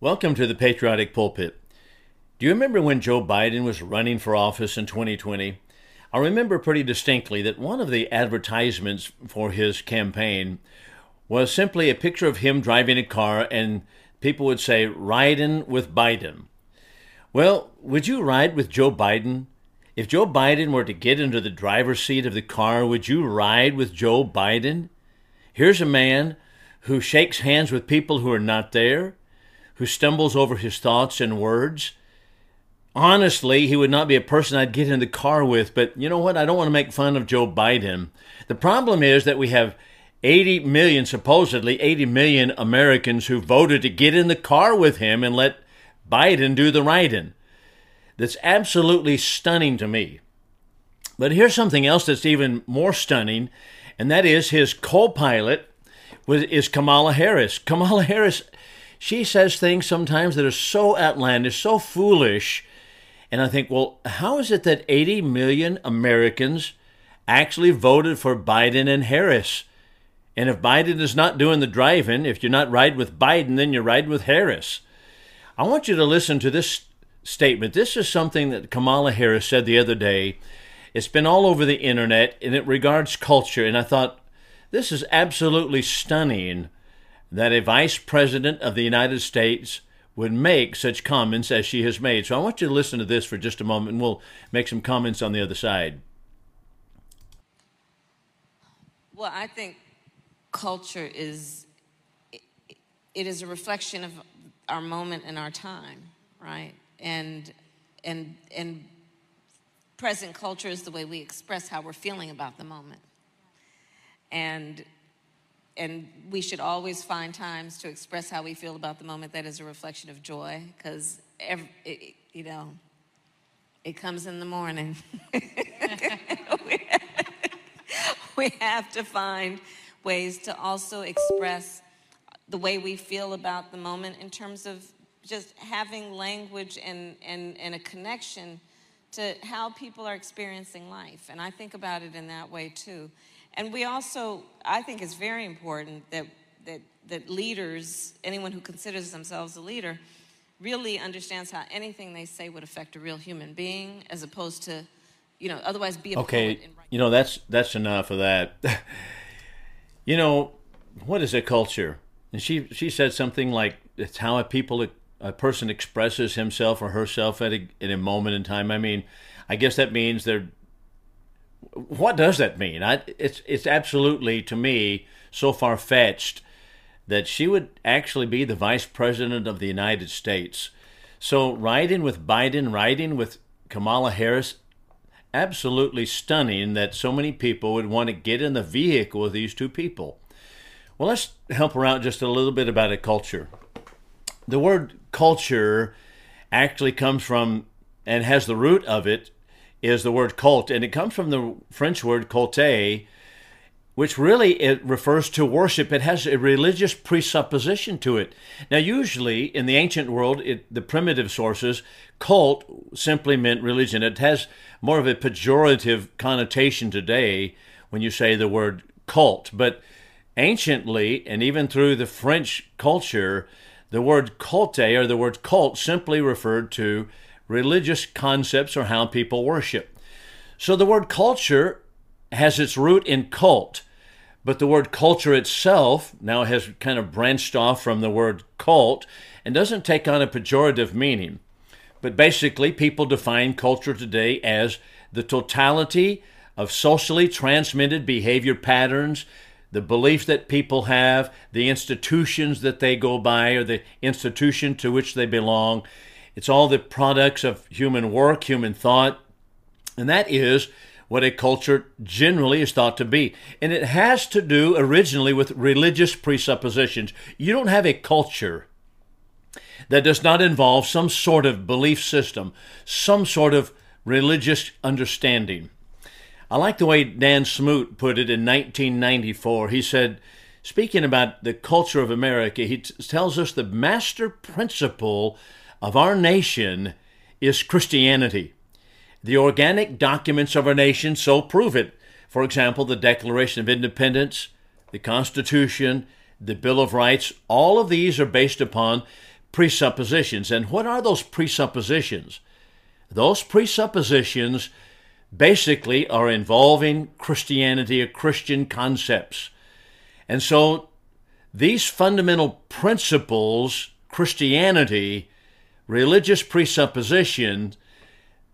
Welcome to the Patriotic Pulpit. Do you remember when Joe Biden was running for office in 2020? I remember pretty distinctly that one of the advertisements for his campaign was simply a picture of him driving a car, and people would say, Riding with Biden. Well, would you ride with Joe Biden? If Joe Biden were to get into the driver's seat of the car, would you ride with Joe Biden? Here's a man who shakes hands with people who are not there who stumbles over his thoughts and words. Honestly, he would not be a person I'd get in the car with, but you know what? I don't want to make fun of Joe Biden. The problem is that we have 80 million, supposedly 80 million Americans who voted to get in the car with him and let Biden do the riding. That's absolutely stunning to me. But here's something else that's even more stunning, and that is his co pilot is Kamala Harris. Kamala Harris she says things sometimes that are so outlandish, so foolish. And I think, well, how is it that 80 million Americans actually voted for Biden and Harris? And if Biden is not doing the driving, if you're not riding with Biden, then you ride with Harris. I want you to listen to this statement. This is something that Kamala Harris said the other day. It's been all over the internet and it regards culture. And I thought, this is absolutely stunning that a vice president of the United States would make such comments as she has made. So I want you to listen to this for just a moment and we'll make some comments on the other side. Well, I think culture is it is a reflection of our moment and our time, right? And and and present culture is the way we express how we're feeling about the moment. And and we should always find times to express how we feel about the moment that is a reflection of joy because you know it comes in the morning we have to find ways to also express the way we feel about the moment in terms of just having language and, and, and a connection to how people are experiencing life. And I think about it in that way too. And we also, I think it's very important that, that, that leaders, anyone who considers themselves a leader, really understands how anything they say would affect a real human being as opposed to, you know, otherwise be a okay. You know, that's, that's enough of that. you know, what is a culture? And she, she said something like, it's how a people, a person expresses himself or herself at a, at a moment in time. I mean, I guess that means they're what does that mean? I, it's it's absolutely to me so far fetched that she would actually be the vice president of the United States. So riding with Biden, riding with Kamala Harris, absolutely stunning that so many people would want to get in the vehicle with these two people. Well, let's help her out just a little bit about a culture. The word culture actually comes from and has the root of it is the word cult, and it comes from the French word culte, which really it refers to worship. It has a religious presupposition to it. Now, usually in the ancient world, it, the primitive sources, cult simply meant religion. It has more of a pejorative connotation today when you say the word cult, but anciently, and even through the French culture, the word culte or the word cult simply referred to religious concepts or how people worship. So the word culture has its root in cult, but the word culture itself now has kind of branched off from the word cult and doesn't take on a pejorative meaning. But basically, people define culture today as the totality of socially transmitted behavior patterns, the beliefs that people have, the institutions that they go by, or the institution to which they belong, it's all the products of human work, human thought, and that is what a culture generally is thought to be. And it has to do originally with religious presuppositions. You don't have a culture that does not involve some sort of belief system, some sort of religious understanding. I like the way Dan Smoot put it in 1994. He said, speaking about the culture of America, he t- tells us the master principle of our nation is Christianity. The organic documents of our nation so prove it. For example, the Declaration of Independence, the Constitution, the Bill of Rights, all of these are based upon presuppositions. And what are those presuppositions? Those presuppositions basically are involving Christianity or Christian concepts. And so these fundamental principles, Christianity, religious presuppositions,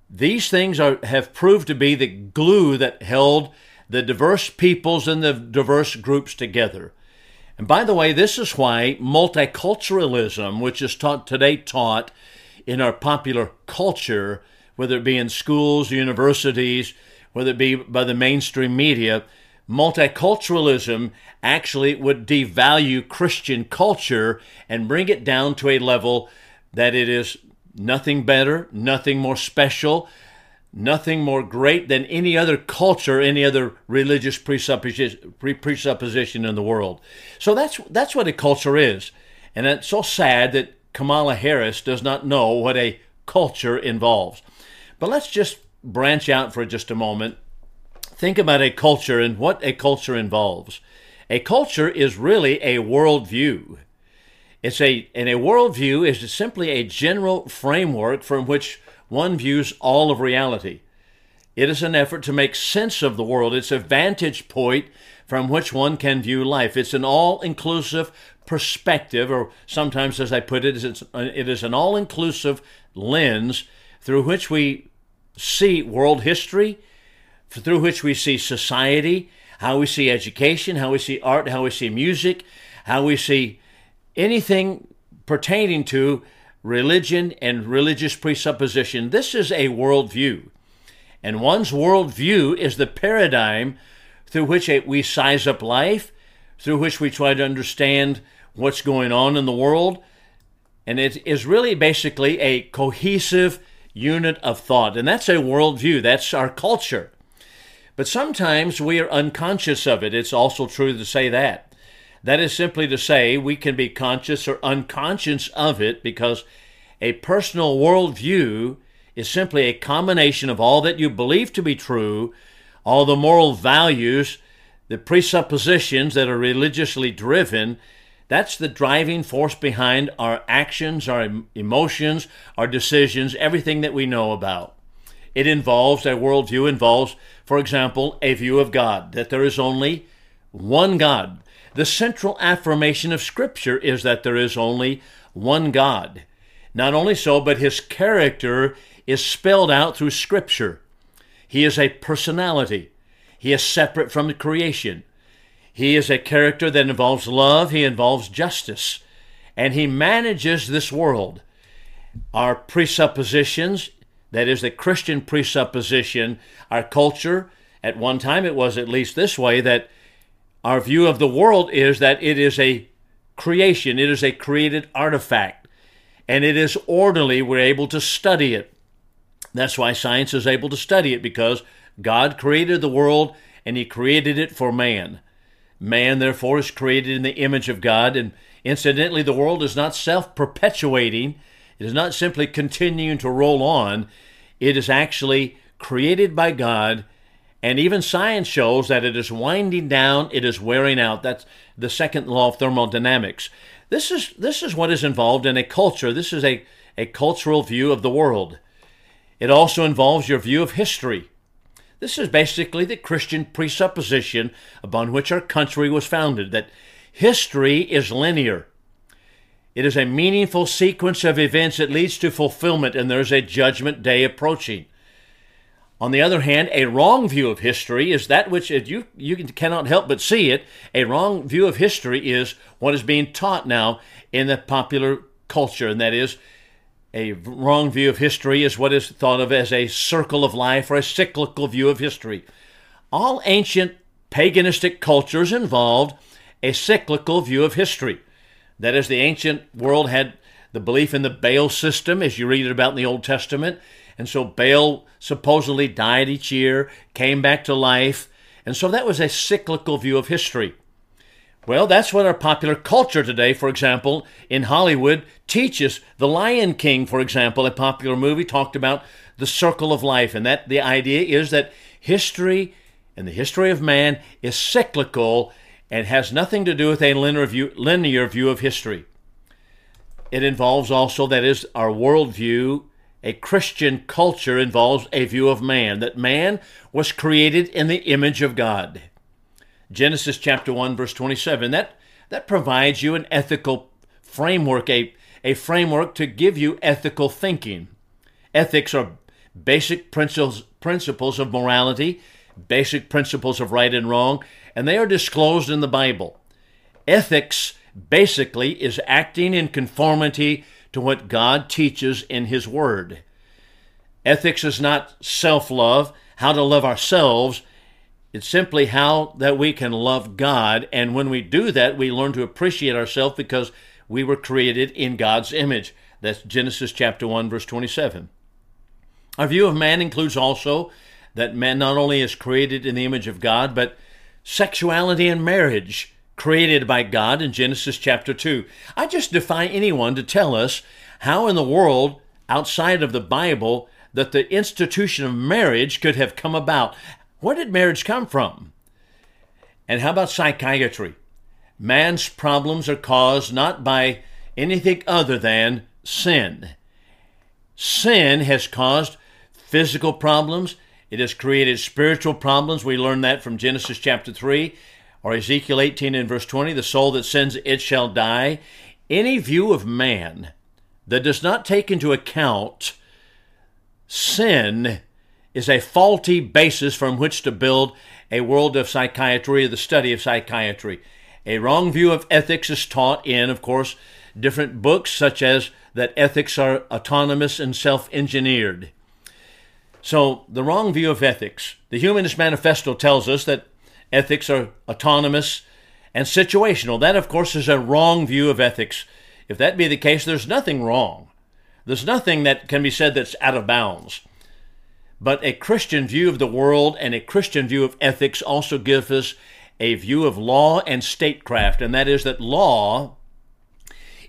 these things are, have proved to be the glue that held the diverse peoples and the diverse groups together. And by the way, this is why multiculturalism, which is taught today taught in our popular culture, whether it be in schools, universities, whether it be by the mainstream media, multiculturalism actually would devalue Christian culture and bring it down to a level that it is nothing better, nothing more special, nothing more great than any other culture, any other religious presupposition, presupposition in the world. So that's that's what a culture is, and it's so sad that Kamala Harris does not know what a culture involves. But let's just branch out for just a moment. Think about a culture and what a culture involves. A culture is really a worldview. It's a and a worldview is simply a general framework from which one views all of reality. It is an effort to make sense of the world. It's a vantage point from which one can view life. It's an all inclusive perspective, or sometimes, as I put it, it's, it is an all inclusive lens through which we see world history, through which we see society, how we see education, how we see art, how we see music, how we see anything pertaining to religion and religious presupposition. This is a worldview. And one's worldview is the paradigm through which we size up life, through which we try to understand what's going on in the world. And it is really basically a cohesive unit of thought. And that's a worldview, that's our culture. But sometimes we are unconscious of it. It's also true to say that. That is simply to say, we can be conscious or unconscious of it because a personal worldview is simply a combination of all that you believe to be true, all the moral values, the presuppositions that are religiously driven. That's the driving force behind our actions, our emotions, our decisions, everything that we know about. It involves, a worldview involves, for example, a view of God, that there is only one God, the central affirmation of Scripture is that there is only one God. Not only so, but his character is spelled out through Scripture. He is a personality, he is separate from the creation. He is a character that involves love, he involves justice, and he manages this world. Our presuppositions, that is the Christian presupposition, our culture, at one time it was at least this way that our view of the world is that it is a creation, it is a created artifact, and it is orderly. We're able to study it. That's why science is able to study it because God created the world and He created it for man. Man, therefore, is created in the image of God, and incidentally, the world is not self perpetuating, it is not simply continuing to roll on, it is actually created by God and even science shows that it is winding down, it is wearing out. That's the second law of thermodynamics. This is, this is what is involved in a culture. This is a, a cultural view of the world. It also involves your view of history. This is basically the Christian presupposition upon which our country was founded that history is linear. It is a meaningful sequence of events that leads to fulfillment, and there's a judgment day approaching. On the other hand, a wrong view of history is that which you, you cannot help but see it. A wrong view of history is what is being taught now in the popular culture, and that is a wrong view of history is what is thought of as a circle of life or a cyclical view of history. All ancient paganistic cultures involved a cyclical view of history. That is, the ancient world had the belief in the Baal system, as you read it about in the Old Testament, and so Baal supposedly died each year, came back to life. And so that was a cyclical view of history. Well, that's what our popular culture today, for example, in Hollywood teaches. The Lion King, for example, a popular movie, talked about the circle of life. And that the idea is that history and the history of man is cyclical and has nothing to do with a linear view, linear view of history. it involves also, that is, our worldview. A Christian culture involves a view of man, that man was created in the image of God. Genesis chapter 1, verse 27. That, that provides you an ethical framework, a, a framework to give you ethical thinking. Ethics are basic principles, principles of morality, basic principles of right and wrong, and they are disclosed in the Bible. Ethics basically is acting in conformity to what God teaches in His Word. Ethics is not self love, how to love ourselves. It's simply how that we can love God. And when we do that, we learn to appreciate ourselves because we were created in God's image. That's Genesis chapter 1, verse 27. Our view of man includes also that man not only is created in the image of God, but sexuality and marriage created by God in Genesis chapter 2. I just defy anyone to tell us how in the world outside of the Bible that the institution of marriage could have come about. Where did marriage come from? And how about psychiatry? Man's problems are caused not by anything other than sin. Sin has caused physical problems, it has created spiritual problems. We learn that from Genesis chapter 3 or Ezekiel 18 and verse 20 the soul that sins, it shall die. Any view of man that does not take into account sin is a faulty basis from which to build a world of psychiatry or the study of psychiatry. A wrong view of ethics is taught in, of course, different books, such as that ethics are autonomous and self engineered. So, the wrong view of ethics. The Humanist Manifesto tells us that ethics are autonomous and situational. That, of course, is a wrong view of ethics. If that be the case, there's nothing wrong. There's nothing that can be said that's out of bounds. But a Christian view of the world and a Christian view of ethics also gives us a view of law and statecraft, and that is that law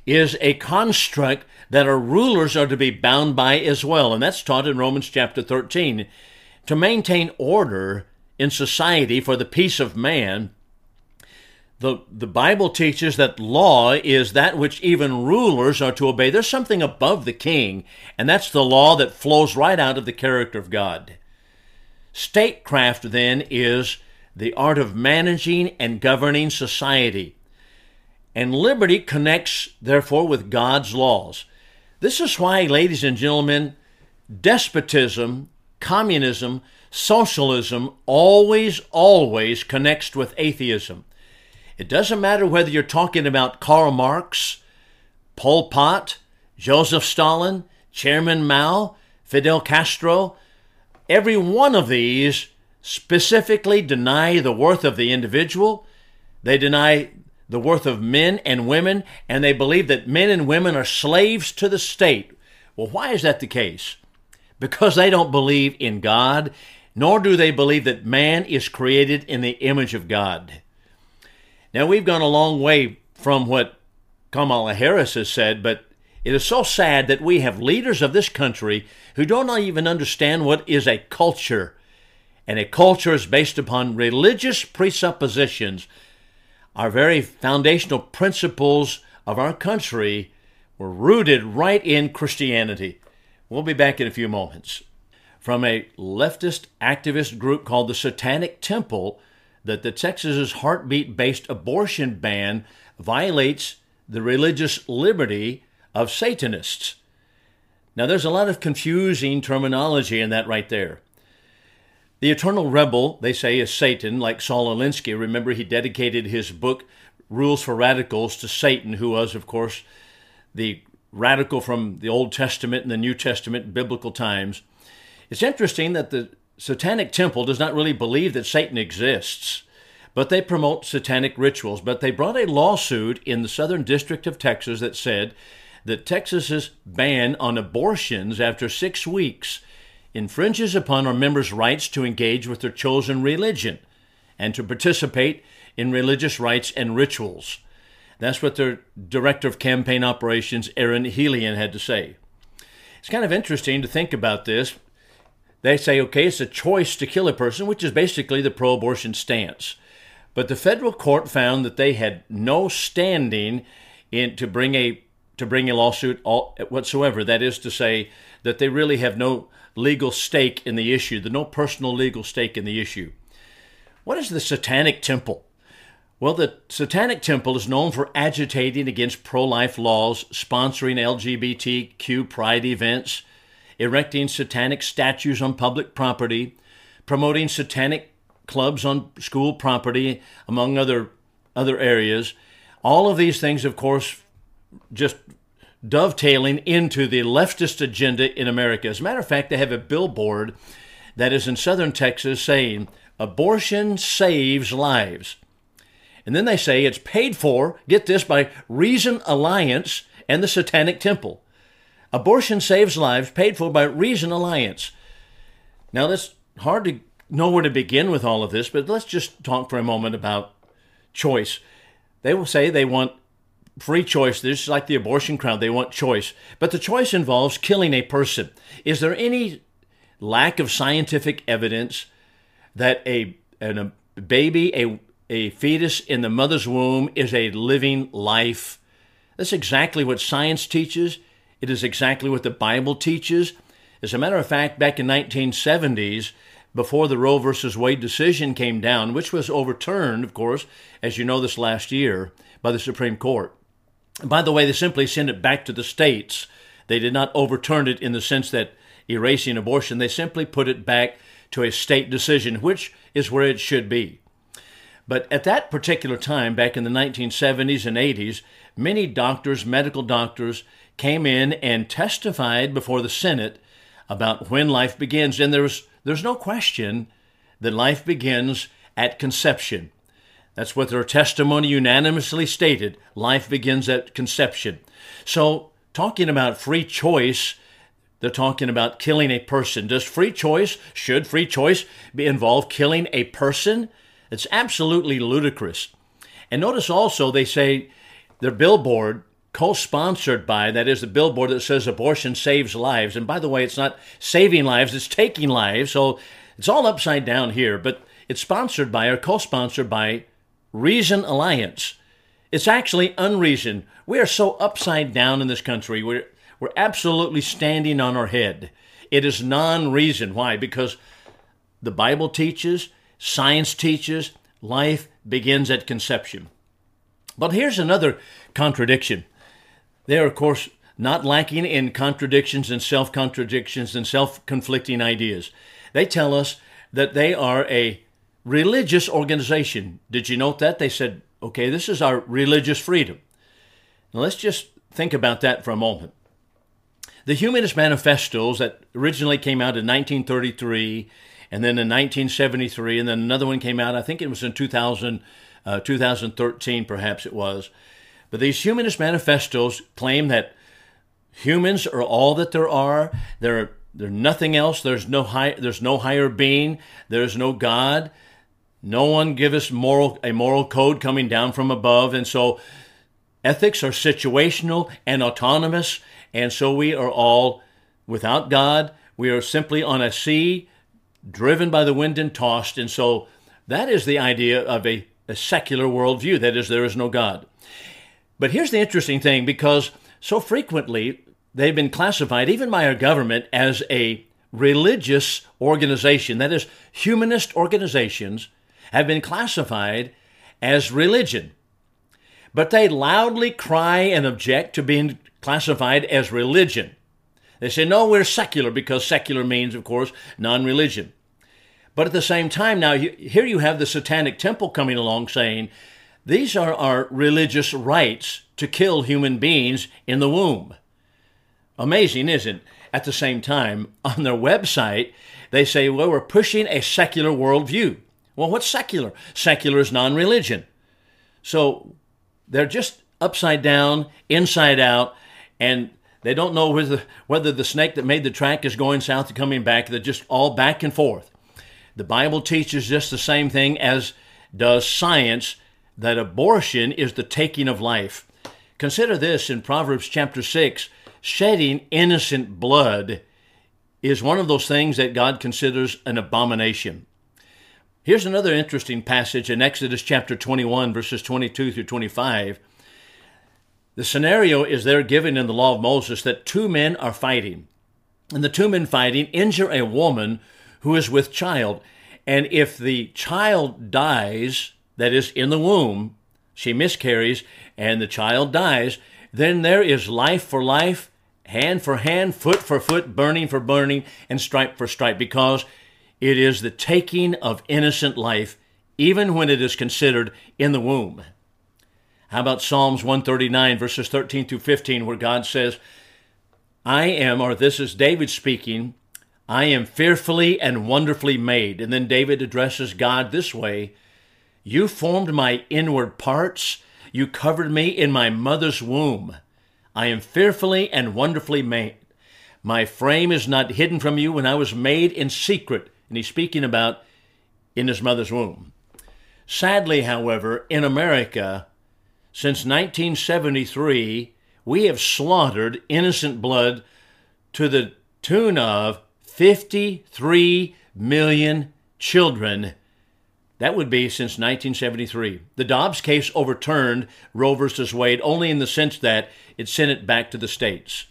is a construct that our rulers are to be bound by as well. And that's taught in Romans chapter 13. To maintain order in society for the peace of man, the, the Bible teaches that law is that which even rulers are to obey. There's something above the king, and that's the law that flows right out of the character of God. Statecraft, then, is the art of managing and governing society. And liberty connects, therefore, with God's laws. This is why, ladies and gentlemen, despotism, communism, socialism always, always connects with atheism. It doesn't matter whether you're talking about Karl Marx, Pol Pot, Joseph Stalin, Chairman Mao, Fidel Castro, every one of these specifically deny the worth of the individual. They deny the worth of men and women, and they believe that men and women are slaves to the state. Well, why is that the case? Because they don't believe in God, nor do they believe that man is created in the image of God. Now, we've gone a long way from what Kamala Harris has said, but it is so sad that we have leaders of this country who don't even understand what is a culture. And a culture is based upon religious presuppositions our very foundational principles of our country were rooted right in Christianity. We'll be back in a few moments. From a leftist activist group called the Satanic Temple, that the Texas's heartbeat based abortion ban violates the religious liberty of Satanists. Now, there's a lot of confusing terminology in that right there. The eternal rebel, they say, is Satan, like Saul Alinsky. Remember, he dedicated his book, Rules for Radicals, to Satan, who was, of course, the radical from the Old Testament and the New Testament, biblical times. It's interesting that the Satanic Temple does not really believe that Satan exists, but they promote satanic rituals. But they brought a lawsuit in the Southern District of Texas that said that Texas's ban on abortions after six weeks infringes upon our members' rights to engage with their chosen religion and to participate in religious rites and rituals. That's what their director of campaign operations, Aaron Helian, had to say. It's kind of interesting to think about this. They say, okay, it's a choice to kill a person, which is basically the pro abortion stance. But the federal court found that they had no standing in, to bring a to bring a lawsuit whatsoever. That is to say, that they really have no legal stake in the issue, the no personal legal stake in the issue. What is the Satanic Temple? Well, the Satanic Temple is known for agitating against pro life laws, sponsoring LGBTQ pride events, erecting satanic statues on public property, promoting satanic clubs on school property, among other, other areas. All of these things, of course, just dovetailing into the leftist agenda in America. As a matter of fact, they have a billboard that is in southern Texas saying, Abortion saves lives. And then they say it's paid for, get this, by Reason Alliance and the Satanic Temple. Abortion saves lives, paid for by Reason Alliance. Now, that's hard to know where to begin with all of this, but let's just talk for a moment about choice. They will say they want free choice. This is like the abortion crowd. They want choice. But the choice involves killing a person. Is there any lack of scientific evidence that a, an, a baby, a, a fetus in the mother's womb is a living life? That's exactly what science teaches. It is exactly what the Bible teaches. As a matter of fact, back in 1970s, before the Roe versus Wade decision came down, which was overturned, of course, as you know this last year, by the Supreme Court. By the way, they simply sent it back to the states. They did not overturn it in the sense that erasing abortion, they simply put it back to a state decision, which is where it should be. But at that particular time, back in the 1970s and 80s, many doctors, medical doctors, came in and testified before the Senate about when life begins. And there's, there's no question that life begins at conception. That's what their testimony unanimously stated. Life begins at conception. So, talking about free choice, they're talking about killing a person. Does free choice, should free choice be involve killing a person? It's absolutely ludicrous. And notice also they say their billboard co-sponsored by that is the billboard that says abortion saves lives and by the way it's not saving lives it's taking lives so it's all upside down here but it's sponsored by or co-sponsored by Reason Alliance. It's actually unreason. We are so upside down in this country. We're, we're absolutely standing on our head. It is non reason. Why? Because the Bible teaches, science teaches, life begins at conception. But here's another contradiction. They are, of course, not lacking in contradictions and self contradictions and self conflicting ideas. They tell us that they are a religious organization. Did you note that? They said, okay, this is our religious freedom. Now let's just think about that for a moment. The Humanist Manifestos that originally came out in 1933 and then in 1973, and then another one came out, I think it was in 2000, uh, 2013, perhaps it was. But these Humanist Manifestos claim that humans are all that there are. They're, they're nothing else. There's no, high, there's no higher being. There's no God. No one give us moral a moral code coming down from above, and so ethics are situational and autonomous, and so we are all without God. We are simply on a sea, driven by the wind and tossed, and so that is the idea of a, a secular worldview. That is, there is no God. But here's the interesting thing, because so frequently they've been classified, even by our government, as a religious organization. That is, humanist organizations have been classified as religion. But they loudly cry and object to being classified as religion. They say, no, we're secular because secular means, of course, non religion. But at the same time, now here you have the Satanic Temple coming along saying, these are our religious rights to kill human beings in the womb. Amazing, isn't it? At the same time, on their website, they say, well, we're pushing a secular worldview. Well, what's secular? Secular is non religion. So they're just upside down, inside out, and they don't know whether, whether the snake that made the track is going south or coming back. They're just all back and forth. The Bible teaches just the same thing as does science that abortion is the taking of life. Consider this in Proverbs chapter 6 shedding innocent blood is one of those things that God considers an abomination. Here's another interesting passage in Exodus chapter 21, verses 22 through 25. The scenario is there given in the law of Moses that two men are fighting. And the two men fighting injure a woman who is with child. And if the child dies, that is in the womb, she miscarries, and the child dies, then there is life for life, hand for hand, foot for foot, burning for burning, and stripe for stripe, because it is the taking of innocent life, even when it is considered in the womb. How about Psalms 139, verses 13 through 15, where God says, I am, or this is David speaking, I am fearfully and wonderfully made. And then David addresses God this way You formed my inward parts, you covered me in my mother's womb. I am fearfully and wonderfully made. My frame is not hidden from you when I was made in secret. And he's speaking about in his mother's womb. Sadly, however, in America, since 1973, we have slaughtered innocent blood to the tune of 53 million children. That would be since 1973. The Dobbs case overturned Roe v. Wade only in the sense that it sent it back to the states.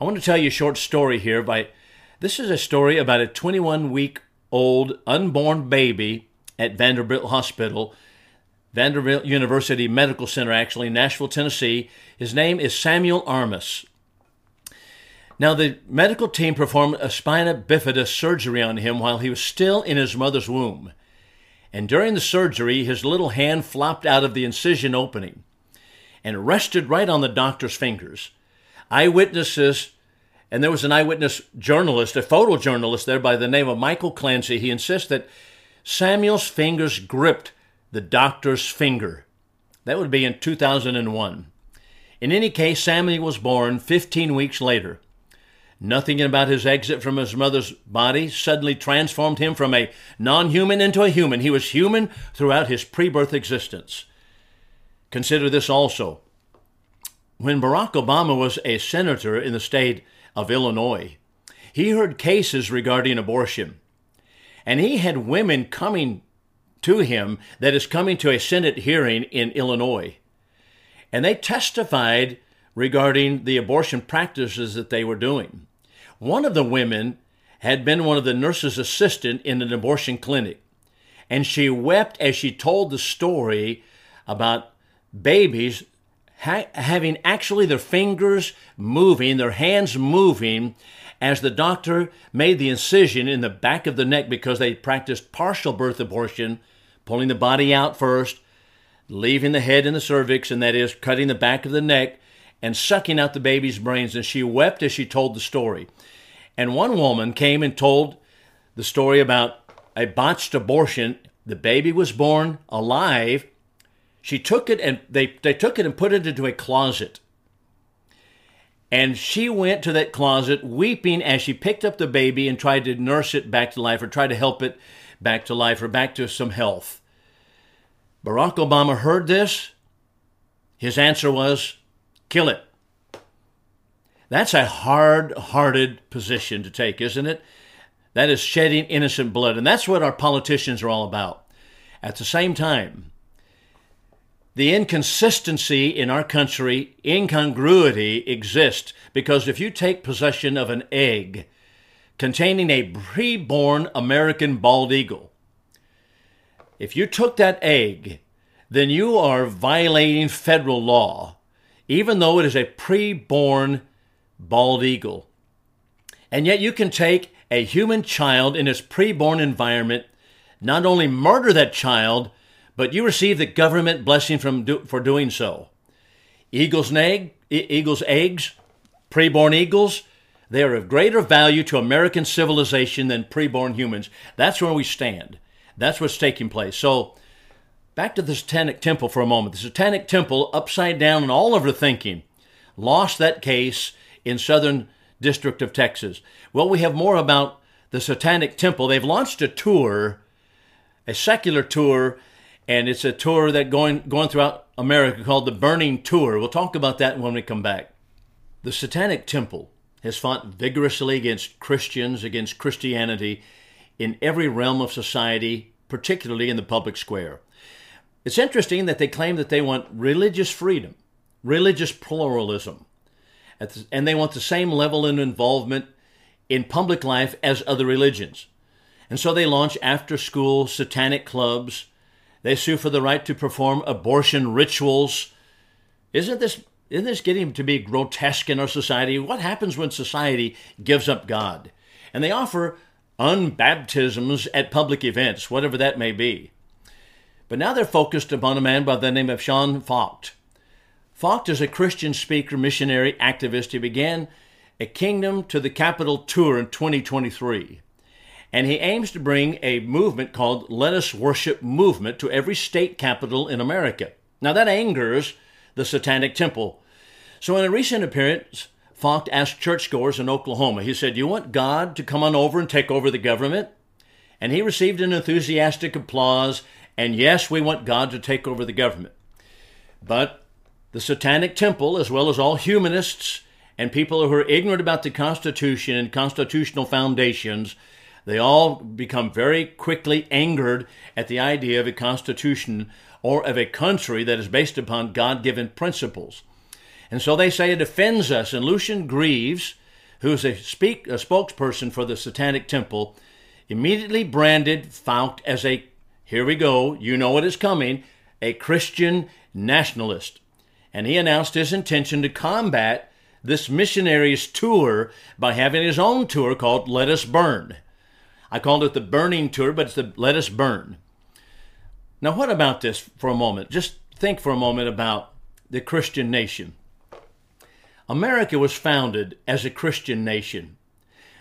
I want to tell you a short story here. By this is a story about a 21 week old unborn baby at Vanderbilt Hospital Vanderbilt University Medical Center, actually, Nashville, Tennessee. His name is Samuel Armas. Now, the medical team performed a spina bifida surgery on him while he was still in his mother's womb. And during the surgery, his little hand flopped out of the incision opening and rested right on the doctor's fingers. Eyewitnesses, and there was an eyewitness journalist, a photojournalist there by the name of Michael Clancy. He insists that Samuel's fingers gripped the doctor's finger. That would be in 2001. In any case, Samuel was born 15 weeks later. Nothing about his exit from his mother's body suddenly transformed him from a non human into a human. He was human throughout his pre birth existence. Consider this also. When Barack Obama was a senator in the state of Illinois, he heard cases regarding abortion. And he had women coming to him that is coming to a Senate hearing in Illinois. And they testified regarding the abortion practices that they were doing. One of the women had been one of the nurse's assistant in an abortion clinic, and she wept as she told the story about babies ha- having actually their fingers moving, their hands moving, as the doctor made the incision in the back of the neck because they practiced partial birth abortion pulling the body out first, leaving the head in the cervix, and that is cutting the back of the neck and sucking out the baby's brains. And she wept as she told the story. And one woman came and told the story about a botched abortion. The baby was born alive. She took it and they, they took it and put it into a closet. And she went to that closet weeping as she picked up the baby and tried to nurse it back to life or try to help it back to life or back to some health. Barack Obama heard this. His answer was kill it. That's a hard hearted position to take, isn't it? That is shedding innocent blood. And that's what our politicians are all about. At the same time, the inconsistency in our country, incongruity exists because if you take possession of an egg containing a preborn American bald eagle. If you took that egg, then you are violating federal law, even though it is a preborn bald eagle. And yet you can take a human child in its preborn environment, not only murder that child, but you receive the government blessing from do, for doing so. Eagle's egg, eagle's eggs, preborn eagles, they are of greater value to American civilization than preborn humans. That's where we stand. That's what's taking place. So, back to the Satanic Temple for a moment. The Satanic Temple, upside down in all of their thinking, lost that case in Southern District of Texas. Well, we have more about the Satanic Temple. They've launched a tour, a secular tour, and it's a tour that going going throughout America called the Burning Tour. We'll talk about that when we come back. The Satanic Temple has fought vigorously against Christians, against Christianity in every realm of society, particularly in the public square. It's interesting that they claim that they want religious freedom. religious pluralism. The, and they want the same level of involvement in public life as other religions. And so they launch after school satanic clubs. They sue for the right to perform abortion rituals. Isn't this isn't this getting to be grotesque in our society? What happens when society gives up God? And they offer unbaptisms at public events, whatever that may be. But now they're focused upon a man by the name of Sean Feucht. Feucht is a Christian speaker, missionary, activist. He began a Kingdom to the Capital tour in 2023. And he aims to bring a movement called Let Us Worship movement to every state capital in America. Now that angers the Satanic Temple so, in a recent appearance, Feucht asked churchgoers in Oklahoma, he said, You want God to come on over and take over the government? And he received an enthusiastic applause, and yes, we want God to take over the government. But the Satanic Temple, as well as all humanists and people who are ignorant about the Constitution and constitutional foundations, they all become very quickly angered at the idea of a constitution or of a country that is based upon God given principles. And so they say it offends us. And Lucien Greaves, who's a, speak, a spokesperson for the Satanic Temple, immediately branded Feucht as a, here we go, you know what is coming, a Christian nationalist. And he announced his intention to combat this missionary's tour by having his own tour called Let Us Burn. I called it the Burning Tour, but it's the Let Us Burn. Now, what about this for a moment? Just think for a moment about the Christian nation. America was founded as a Christian nation.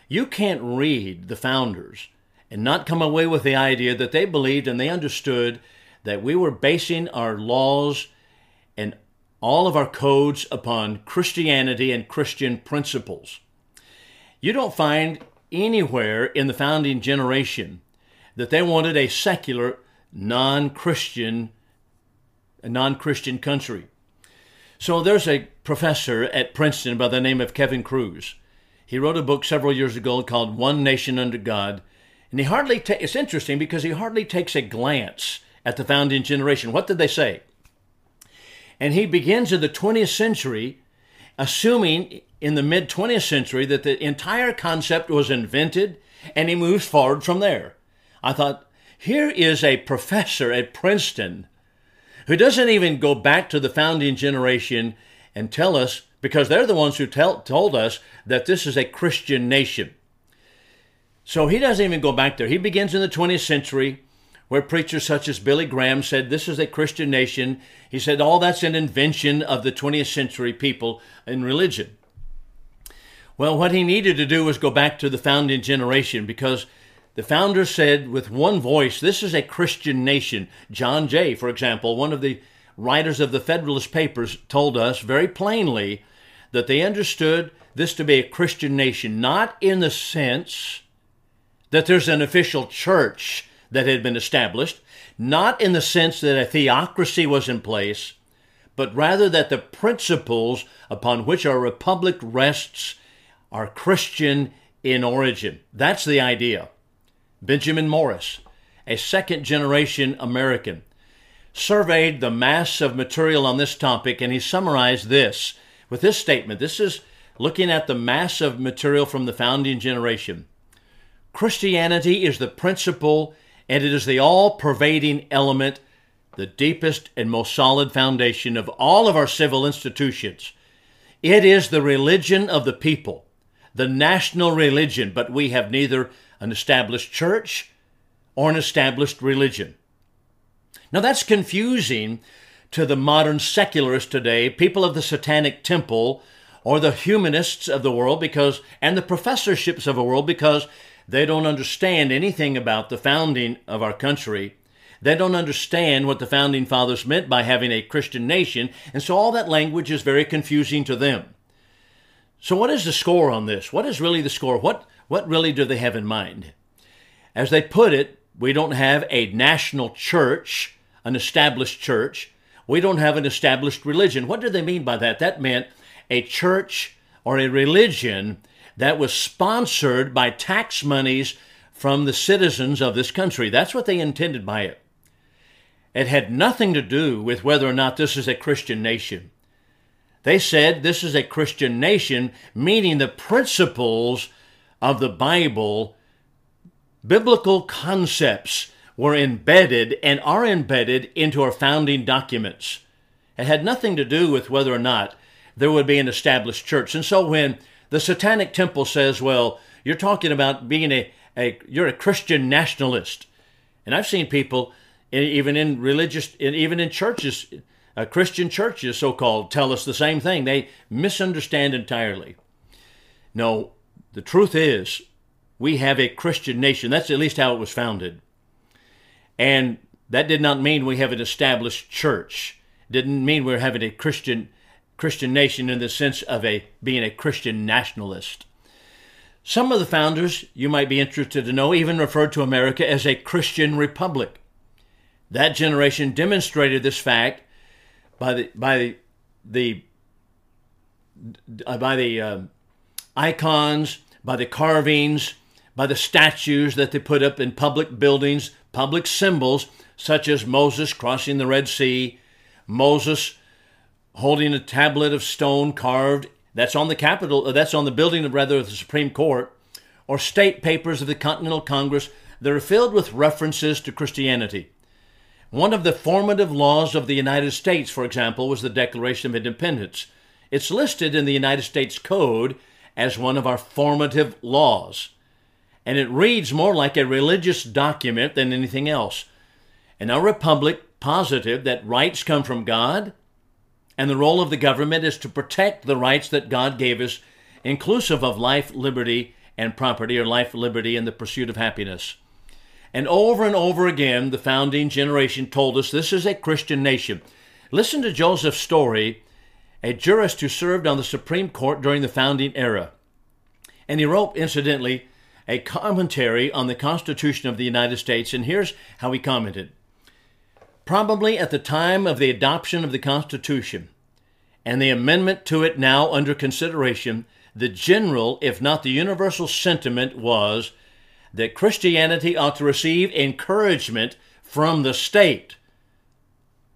You can't read the founders and not come away with the idea that they believed and they understood that we were basing our laws all of our codes upon Christianity and Christian principles. You don't find anywhere in the founding generation that they wanted a secular, non-Christian, non-Christian country. So there's a professor at Princeton by the name of Kevin Kruse. He wrote a book several years ago called One Nation Under God. And he hardly, ta- it's interesting because he hardly takes a glance at the founding generation. What did they say? And he begins in the 20th century, assuming in the mid 20th century that the entire concept was invented, and he moves forward from there. I thought, here is a professor at Princeton who doesn't even go back to the founding generation and tell us, because they're the ones who tell, told us that this is a Christian nation. So he doesn't even go back there. He begins in the 20th century, where preachers such as Billy Graham said, This is a Christian nation. He said, All that's an invention of the 20th century people in religion. Well, what he needed to do was go back to the founding generation because the founders said with one voice, this is a Christian nation. John Jay, for example, one of the writers of the Federalist Papers, told us very plainly that they understood this to be a Christian nation, not in the sense that there's an official church that had been established, not in the sense that a theocracy was in place, but rather that the principles upon which our republic rests are Christian in origin. That's the idea. Benjamin Morris, a second generation American, surveyed the mass of material on this topic and he summarized this with this statement. This is looking at the mass of material from the founding generation. Christianity is the principle and it is the all pervading element, the deepest and most solid foundation of all of our civil institutions. It is the religion of the people, the national religion, but we have neither an established church or an established religion. Now that's confusing to the modern secularists today, people of the Satanic Temple, or the humanists of the world because and the professorships of the world because they don't understand anything about the founding of our country. They don't understand what the founding fathers meant by having a Christian nation, and so all that language is very confusing to them. So what is the score on this? What is really the score? What what really do they have in mind? As they put it, we don't have a national church, an established church. We don't have an established religion. What do they mean by that? That meant a church or a religion that was sponsored by tax monies from the citizens of this country. That's what they intended by it. It had nothing to do with whether or not this is a Christian nation. They said this is a Christian nation, meaning the principles of the Bible, biblical concepts were embedded and are embedded into our founding documents. It had nothing to do with whether or not there would be an established church. And so when the Satanic Temple says, well, you're talking about being a, a you're a Christian nationalist. And I've seen people, even in religious, even in churches, uh, Christian churches, so called, tell us the same thing. They misunderstand entirely. No, the truth is, we have a Christian nation. That's at least how it was founded. And that did not mean we have an established church. Didn't mean we're having a Christian Christian nation in the sense of a being a Christian nationalist. Some of the founders, you might be interested to know, even referred to America as a Christian republic. That generation demonstrated this fact by the by the, the by the uh, icons, by the carvings, by the statues that they put up in public buildings, public symbols such as Moses crossing the Red Sea, Moses holding a tablet of stone carved that's on the Capitol, uh, that's on the building of rather the Supreme Court, or state papers of the Continental Congress that are filled with references to Christianity. One of the formative laws of the United States, for example, was the Declaration of Independence. It's listed in the United States Code as one of our formative laws. And it reads more like a religious document than anything else. In our republic, positive that rights come from God and the role of the government is to protect the rights that God gave us, inclusive of life, liberty, and property, or life, liberty, and the pursuit of happiness. And over and over again, the founding generation told us this is a Christian nation. Listen to Joseph Story, a jurist who served on the Supreme Court during the founding era. And he wrote, incidentally, a commentary on the Constitution of the United States, and here's how he commented. Probably at the time of the adoption of the Constitution and the amendment to it now under consideration, the general, if not the universal sentiment was that Christianity ought to receive encouragement from the state.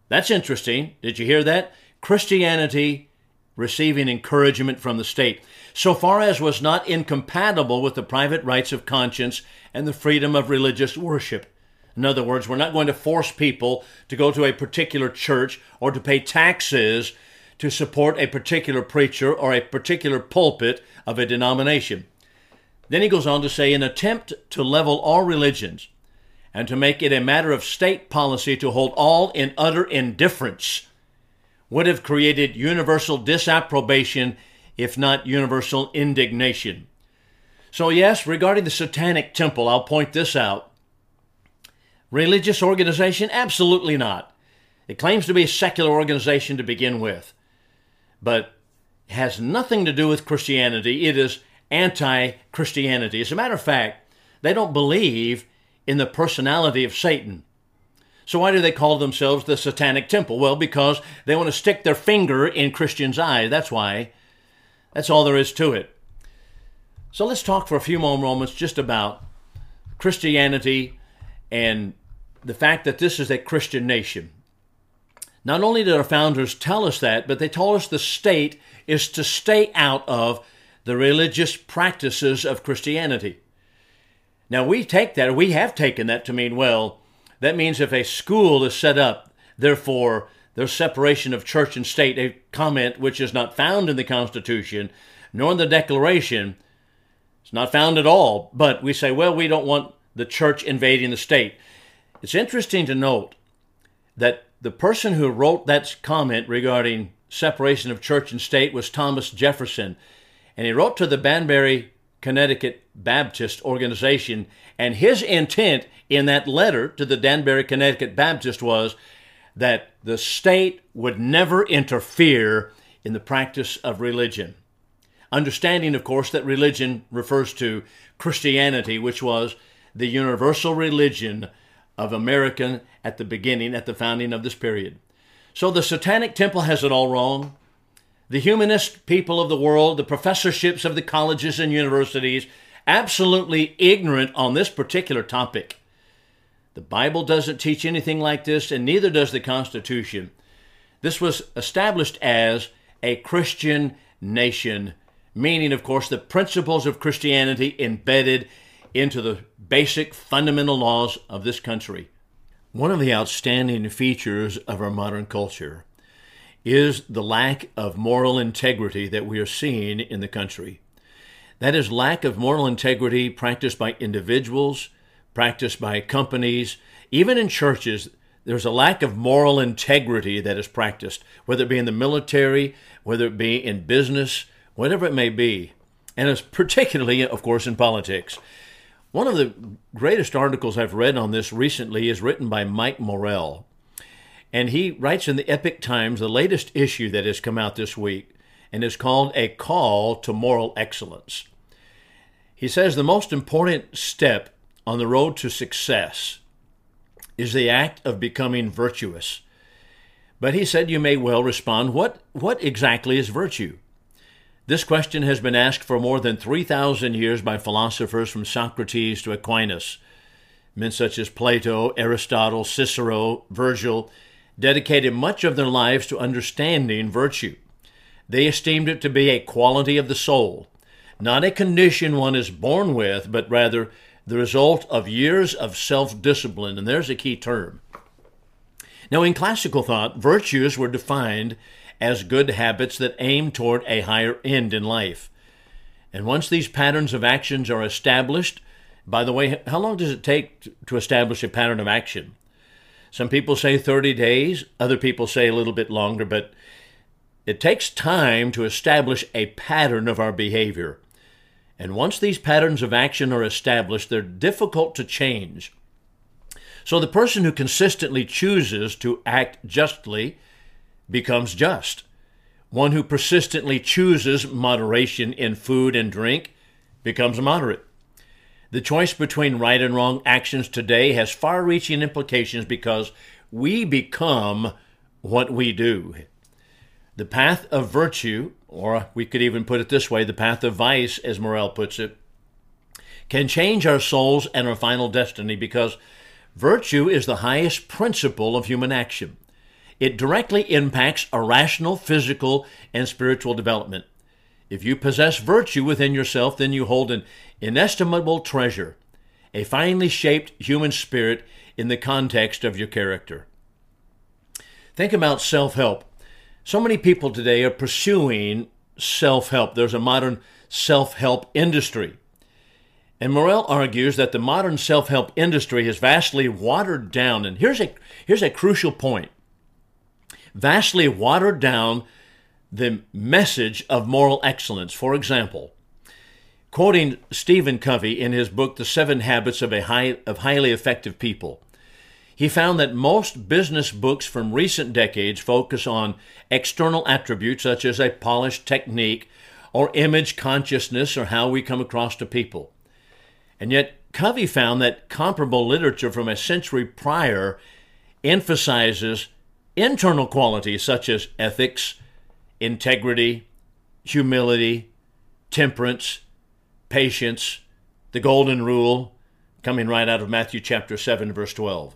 That's interesting. Did you hear that? Christianity receiving encouragement from the state, so far as was not incompatible with the private rights of conscience and the freedom of religious worship. In other words, we're not going to force people to go to a particular church or to pay taxes to support a particular preacher or a particular pulpit of a denomination. Then he goes on to say, an attempt to level all religions and to make it a matter of state policy to hold all in utter indifference would have created universal disapprobation, if not universal indignation. So, yes, regarding the Satanic Temple, I'll point this out. Religious organization? Absolutely not. It claims to be a secular organization to begin with, but has nothing to do with Christianity. It is anti Christianity. As a matter of fact, they don't believe in the personality of Satan. So, why do they call themselves the Satanic Temple? Well, because they want to stick their finger in Christians' eye. That's why. That's all there is to it. So, let's talk for a few more moments just about Christianity and the fact that this is a Christian nation. Not only did our founders tell us that, but they told us the state is to stay out of the religious practices of Christianity. Now, we take that, we have taken that to mean, well, that means if a school is set up, therefore, there's separation of church and state, a comment which is not found in the Constitution nor in the Declaration. It's not found at all. But we say, well, we don't want the church invading the state. It's interesting to note that the person who wrote that comment regarding separation of church and state was Thomas Jefferson. And he wrote to the Danbury, Connecticut Baptist organization. And his intent in that letter to the Danbury, Connecticut Baptist was that the state would never interfere in the practice of religion. Understanding, of course, that religion refers to Christianity, which was the universal religion of American at the beginning, at the founding of this period. So the Satanic Temple has it all wrong. The humanist people of the world, the professorships of the colleges and universities, absolutely ignorant on this particular topic. The Bible doesn't teach anything like this, and neither does the Constitution. This was established as a Christian nation, meaning, of course, the principles of Christianity embedded into the basic fundamental laws of this country. One of the outstanding features of our modern culture is the lack of moral integrity that we are seeing in the country. That is, lack of moral integrity practiced by individuals, practiced by companies, even in churches. There's a lack of moral integrity that is practiced, whether it be in the military, whether it be in business, whatever it may be. And it's particularly, of course, in politics. One of the greatest articles I've read on this recently is written by Mike Morrell. And he writes in the Epoch Times, the latest issue that has come out this week, and is called A Call to Moral Excellence. He says the most important step on the road to success is the act of becoming virtuous. But he said you may well respond, what, what exactly is virtue? This question has been asked for more than 3,000 years by philosophers from Socrates to Aquinas. Men such as Plato, Aristotle, Cicero, Virgil dedicated much of their lives to understanding virtue. They esteemed it to be a quality of the soul, not a condition one is born with, but rather the result of years of self discipline. And there's a key term. Now, in classical thought, virtues were defined as good habits that aim toward a higher end in life. And once these patterns of actions are established, by the way, how long does it take to establish a pattern of action? Some people say 30 days, other people say a little bit longer, but it takes time to establish a pattern of our behavior. And once these patterns of action are established, they're difficult to change. So the person who consistently chooses to act justly becomes just. One who persistently chooses moderation in food and drink becomes moderate. The choice between right and wrong actions today has far reaching implications because we become what we do. The path of virtue, or we could even put it this way the path of vice, as Morrell puts it, can change our souls and our final destiny because virtue is the highest principle of human action. It directly impacts our rational, physical, and spiritual development. If you possess virtue within yourself, then you hold an inestimable treasure, a finely shaped human spirit in the context of your character. Think about self help. So many people today are pursuing self help. There's a modern self help industry. And Morrell argues that the modern self help industry has vastly watered down. And here's a, here's a crucial point vastly watered down the message of moral excellence. For example, quoting Stephen Covey in his book, The Seven Habits of, a high, of Highly Effective People, he found that most business books from recent decades focus on external attributes such as a polished technique or image consciousness or how we come across to people. And yet, Covey found that comparable literature from a century prior emphasizes internal qualities such as ethics, integrity, humility, temperance, patience, the golden rule, coming right out of Matthew chapter 7, verse 12.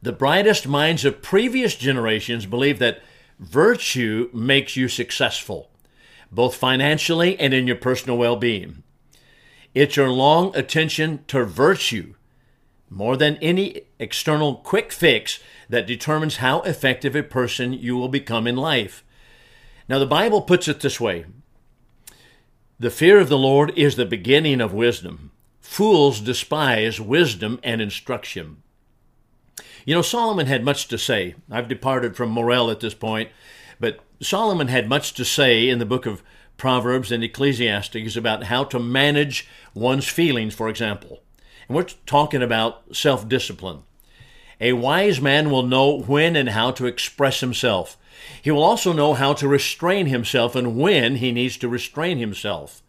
The brightest minds of previous generations believed that virtue makes you successful, both financially and in your personal well being. It's your long attention to virtue, more than any external quick fix, that determines how effective a person you will become in life. Now, the Bible puts it this way The fear of the Lord is the beginning of wisdom. Fools despise wisdom and instruction. You know, Solomon had much to say. I've departed from Morrell at this point, but Solomon had much to say in the book of Proverbs and Ecclesiastes about how to manage one's feelings, for example. And we're talking about self discipline. A wise man will know when and how to express himself. He will also know how to restrain himself and when he needs to restrain himself.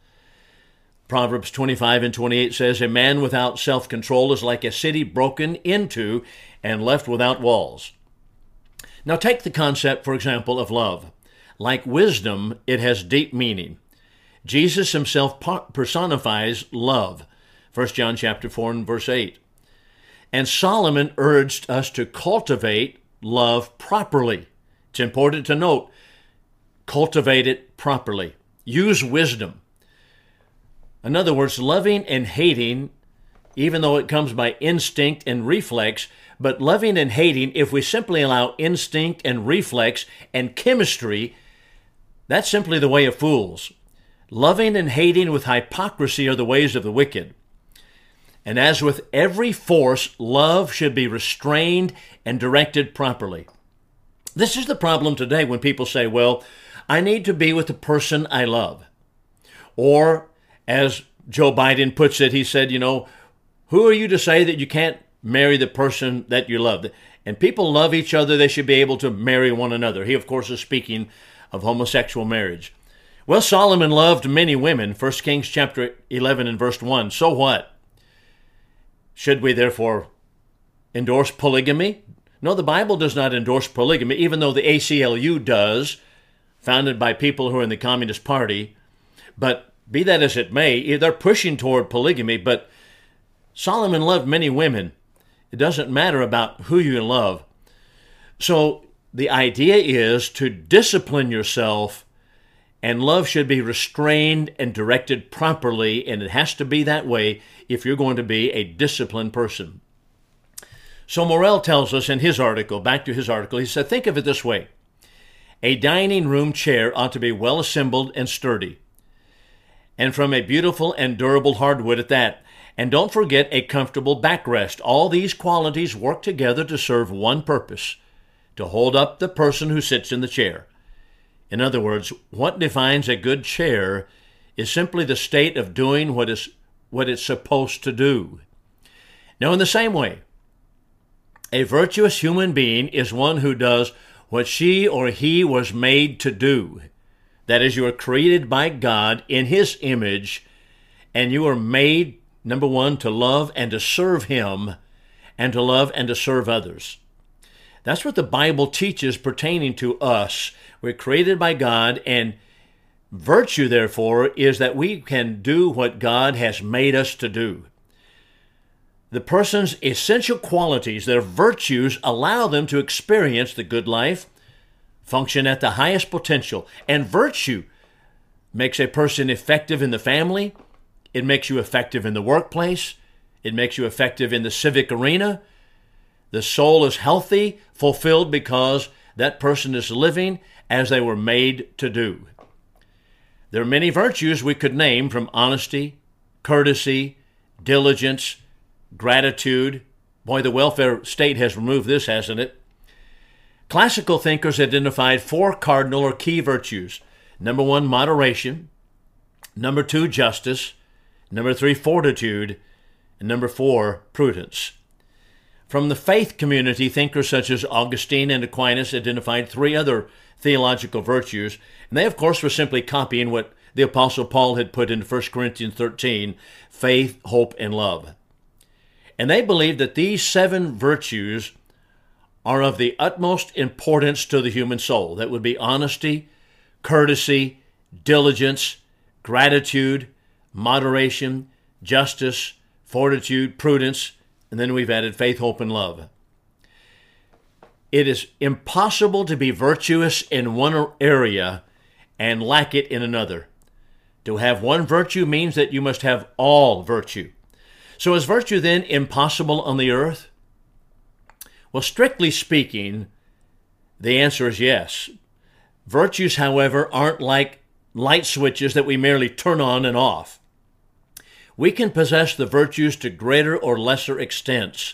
Proverbs 25 and 28 says, A man without self control is like a city broken into and left without walls. Now, take the concept, for example, of love. Like wisdom, it has deep meaning. Jesus himself personifies love. 1 John chapter 4 and verse 8. And Solomon urged us to cultivate love properly. It's important to note cultivate it properly. Use wisdom. In other words, loving and hating, even though it comes by instinct and reflex, but loving and hating, if we simply allow instinct and reflex and chemistry, that's simply the way of fools. Loving and hating with hypocrisy are the ways of the wicked. And as with every force, love should be restrained and directed properly. This is the problem today when people say, well, I need to be with the person I love. Or, as Joe Biden puts it, he said, you know, who are you to say that you can't marry the person that you love? And people love each other, they should be able to marry one another. He, of course, is speaking of homosexual marriage. Well, Solomon loved many women, 1 Kings chapter 11 and verse 1. So what? Should we therefore endorse polygamy? No, the Bible does not endorse polygamy, even though the ACLU does, founded by people who are in the Communist Party. But be that as it may, they're pushing toward polygamy, but Solomon loved many women. It doesn't matter about who you love. So the idea is to discipline yourself, and love should be restrained and directed properly, and it has to be that way if you're going to be a disciplined person. So Morrell tells us in his article, back to his article, he said, think of it this way. A dining room chair ought to be well assembled and sturdy, and from a beautiful and durable hardwood at that. And don't forget a comfortable backrest. All these qualities work together to serve one purpose to hold up the person who sits in the chair. In other words, what defines a good chair is simply the state of doing what is what it's supposed to do. Now, in the same way, a virtuous human being is one who does what she or he was made to do. That is, you are created by God in His image, and you are made, number one, to love and to serve Him, and to love and to serve others. That's what the Bible teaches pertaining to us. We're created by God, and Virtue, therefore, is that we can do what God has made us to do. The person's essential qualities, their virtues, allow them to experience the good life, function at the highest potential, and virtue makes a person effective in the family, it makes you effective in the workplace, it makes you effective in the civic arena. The soul is healthy, fulfilled because that person is living as they were made to do. There are many virtues we could name from honesty, courtesy, diligence, gratitude. Boy, the welfare state has removed this, hasn't it? Classical thinkers identified four cardinal or key virtues. Number one, moderation. Number two, justice. Number three, fortitude. And number four, prudence. From the faith community, thinkers such as Augustine and Aquinas identified three other theological virtues. And they, of course, were simply copying what the Apostle Paul had put in 1 Corinthians 13 faith, hope, and love. And they believed that these seven virtues are of the utmost importance to the human soul. That would be honesty, courtesy, diligence, gratitude, moderation, justice, fortitude, prudence, and then we've added faith, hope, and love. It is impossible to be virtuous in one area and lack it in another. To have one virtue means that you must have all virtue. So is virtue then impossible on the earth? Well, strictly speaking, the answer is yes. Virtues, however, aren't like light switches that we merely turn on and off. We can possess the virtues to greater or lesser extents.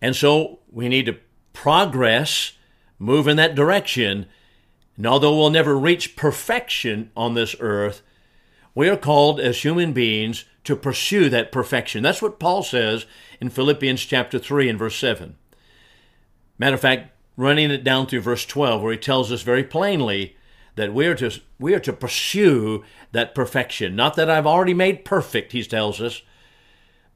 And so we need to progress, move in that direction. And although we'll never reach perfection on this earth, we are called as human beings to pursue that perfection. That's what Paul says in Philippians chapter 3 and verse 7. Matter of fact, running it down through verse 12, where he tells us very plainly that we are to, we are to pursue that perfection. Not that I've already made perfect, he tells us,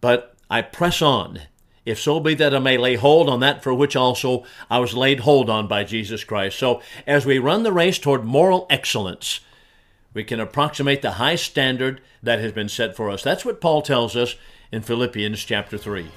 but I press on if so be that I may lay hold on that for which also I was laid hold on by Jesus Christ. So, as we run the race toward moral excellence, we can approximate the high standard that has been set for us. That's what Paul tells us in Philippians chapter 3.